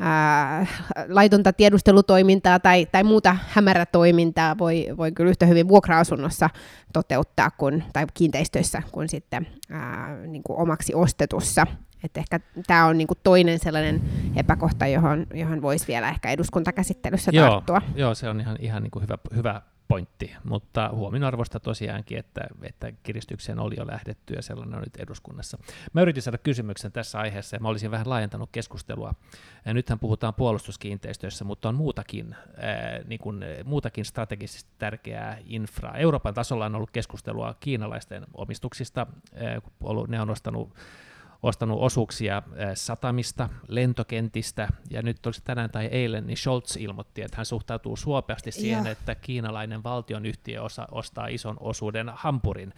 ää, laitonta tiedustelutoimintaa tai, tai muuta hämärätoimintaa voi, voi kyllä yhtä hyvin vuokra-asunnossa toteuttaa kun, tai kiinteistöissä kuin sitten ää, niin kuin omaksi ostetussa. Et ehkä tämä on niinku toinen sellainen epäkohta, johon, johon voisi vielä ehkä eduskuntakäsittelyssä joo, tarttua. Joo, se on ihan, ihan niinku hyvä, hyvä pointti, mutta huomionarvoista tosiaankin, että, että kiristykseen oli jo lähdetty ja sellainen on nyt eduskunnassa. Mä yritin saada kysymyksen tässä aiheessa ja mä olisin vähän laajentanut keskustelua. Ja nythän puhutaan puolustuskiinteistöissä, mutta on muutakin, ää, niin kuin, muutakin strategisesti tärkeää infraa. Euroopan tasolla on ollut keskustelua kiinalaisten omistuksista, ää, ne on nostanut ostanut osuuksia satamista, lentokentistä, ja nyt olisi tänään tai eilen, niin Scholz ilmoitti, että hän suhtautuu suopeasti siihen, ja. että kiinalainen valtionyhtiö osa, ostaa ison osuuden Hampurin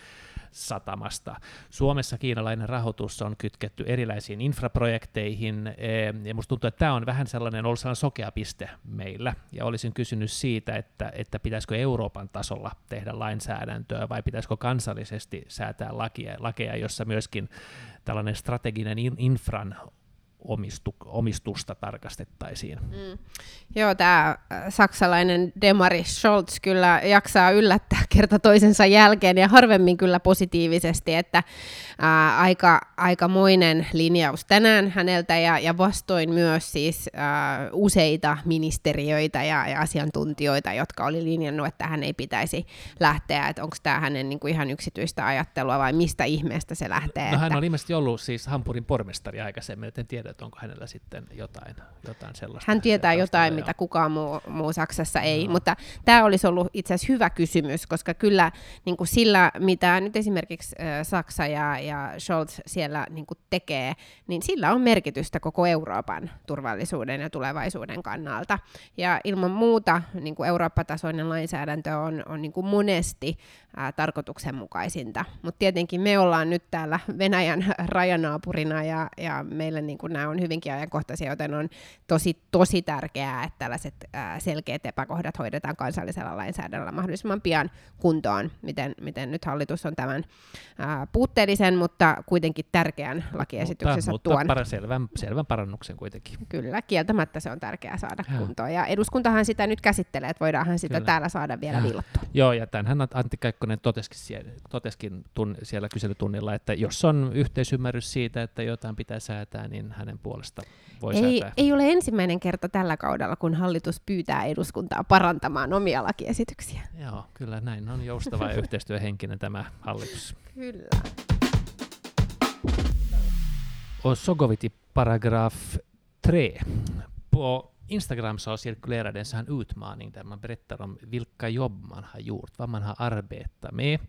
satamasta. Suomessa kiinalainen rahoitus on kytketty erilaisiin infraprojekteihin, eh, ja musta tuntuu, että tämä on vähän sellainen, ollut sellainen sokea piste meillä, ja olisin kysynyt siitä, että, että pitäisikö Euroopan tasolla tehdä lainsäädäntöä, vai pitäisikö kansallisesti säätää lakia, lakeja, jossa myöskin tällainen strateginen infran omistu, omistusta tarkastettaisiin. Mm. Joo, tämä äh, saksalainen Demari Scholz kyllä jaksaa yllättää kerta toisensa jälkeen ja harvemmin kyllä positiivisesti, että ää, äh, aika, aikamoinen linjaus tänään häneltä ja, ja vastoin myös siis ää, äh, useita ministeriöitä ja, ja asiantuntijoita, jotka oli linjannut, että hän ei pitäisi lähteä, että onko tämä hänen niin kuin ihan yksityistä ajattelua vai mistä ihmeestä se lähtee. No että... hän on ilmeisesti ollut siis Hampurin pormestari aikaisemmin, en tiedä, että onko hänellä sitten jotain, jotain sellaista. Hän tietää jotain, mitä kukaan muu, muu Saksassa ei, no. mutta tämä olisi ollut itse asiassa hyvä kysymys, koska kyllä niin kuin sillä, mitä nyt esimerkiksi äh, Saksa ja, ja Scholz siellä niin kuin tekee, niin sillä on merkitystä koko Euroopan turvallisuuden ja tulevaisuuden kannalta. Ja ilman muuta niin kuin Eurooppa-tasoinen lainsäädäntö on, on niin kuin monesti ää, tarkoituksenmukaisinta. Mutta tietenkin me ollaan nyt täällä Venäjän rajanaapurina ja, ja meillä niin nämä on hyvinkin ajankohtaisia, joten on tosi, tosi tärkeää, että tällaiset ää, selkeät epäkohdat hoidetaan kansallisella lainsäädännöllä mahdollisimman pian kuntoon, miten, miten nyt hallitus on tämän ää, puutteellisen, mutta kuitenkin tärkeän lakiesityksensä mutta, tuon. Mutta selvän, selvän parannuksen kuitenkin. Kyllä, kieltämättä se on tärkeää saada ja. kuntoon. Ja eduskuntahan sitä nyt käsittelee, että voidaanhan sitä Kyllä. täällä saada vielä villottua. Joo, ja tämänhän Antti Kaikkonen toteskin siellä, toteskin tun, siellä kyselytunnilla, että jos on yhteisymmärrys siitä, että jotain pitää säätää, niin hänen puolesta voi ei, säätää. Ei ole ensimmäinen kerta tällä kaudella, kun hallitus pyytää eduskuntaa parantamaan omia lakiesityksiä. Joo, kyllä näin on joustava ja yhteistyöhenkinen tämä hallitus. Kyllä. Och så går vi till paragraf 3. På Instagram så cirkulerar det en sån utmaning där man berättar om vilka jobb man har gjort, vad man har arbetat med.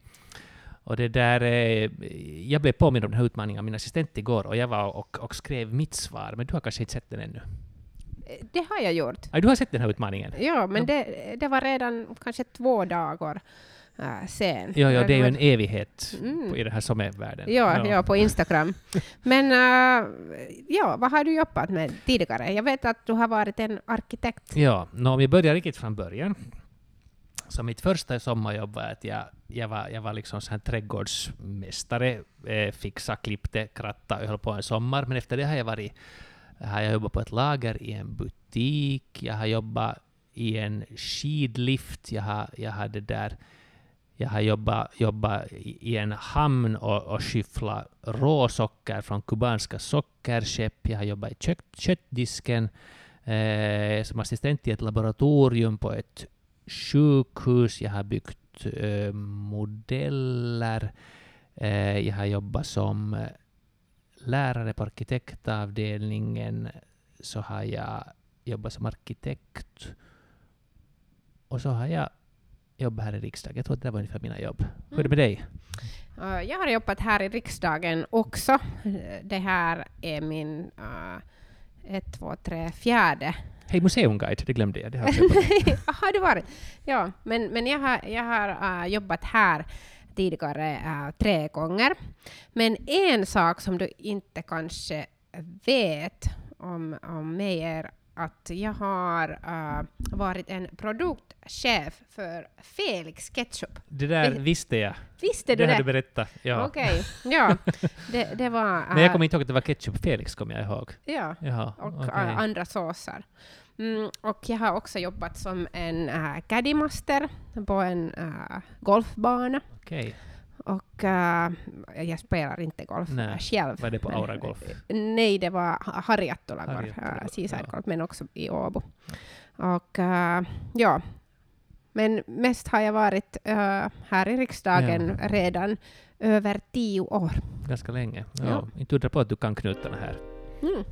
Och det där, eh, jag blev påmind om den här utmaningen av min assistent igår och jag var och, och skrev mitt svar, men du har kanske inte sett den ännu? Det har jag gjort. Ah, du har sett den här utmaningen? Ja, men det, det var redan kanske två dagar äh. Ja, ja, det är ju en evighet mm. i den här sommarvärlden. Ja, ja. ja, på Instagram. Men äh, ja, vad har du jobbat med tidigare? Jag vet att du har varit en arkitekt. Ja, no, om vi börjar riktigt från början. Så mitt första sommarjobb var att jag, jag, var, jag var liksom så här trädgårdsmästare, eh, fixa, klippte, kratta och höll på en sommar. Men efter det har jag varit, har jag jobbat på ett lager i en butik, jag har jobbat i en skidlift, jag har, jag har det där jag har jobbat, jobbat i en hamn och, och skyfflat råsocker från kubanska sockerskepp. Jag har jobbat i kött, köttdisken eh, som assistent i ett laboratorium på ett sjukhus, jag har byggt eh, modeller, eh, jag har jobbat som eh, lärare på arkitektavdelningen, så har jag jobbat som arkitekt. Och så har jag jobbat här i riksdagen. Jag tror att det var ungefär mina jobb. Hur är det med dig? Uh, jag har jobbat här i riksdagen också. Det här är min uh, ett, två, tre, fjärde Hej museumguide, det glömde jag. Det har, har du varit? Ja, men, men jag har, jag har uh, jobbat här tidigare uh, tre gånger. Men en sak som du inte kanske vet om, om mig är att jag har uh, varit en produktchef för Felix Ketchup. Det där Vi, visste jag. Visste du det? Det har du berättat. Ja. Okej, okay. ja. Det, det var... Uh, Men jag kommer inte ihåg att det var Ketchup Felix, kommer jag ihåg. Ja, Jaha, och okay. uh, andra såser. Mm, och jag har också jobbat som en uh, caddymaster på en uh, golfbana. Okay. Och uh, jag spelar inte golf Nej. själv. Var det på Aura Golf? Nej, det var Harjattola Golf, uh, Seaside ja. Golf, men också i Åbo. Och uh, ja, men mest har jag varit här i riksdagen ja. redan över tio år. Ganska länge. Ja. Inte undra på att du kan knutarna här. Mm.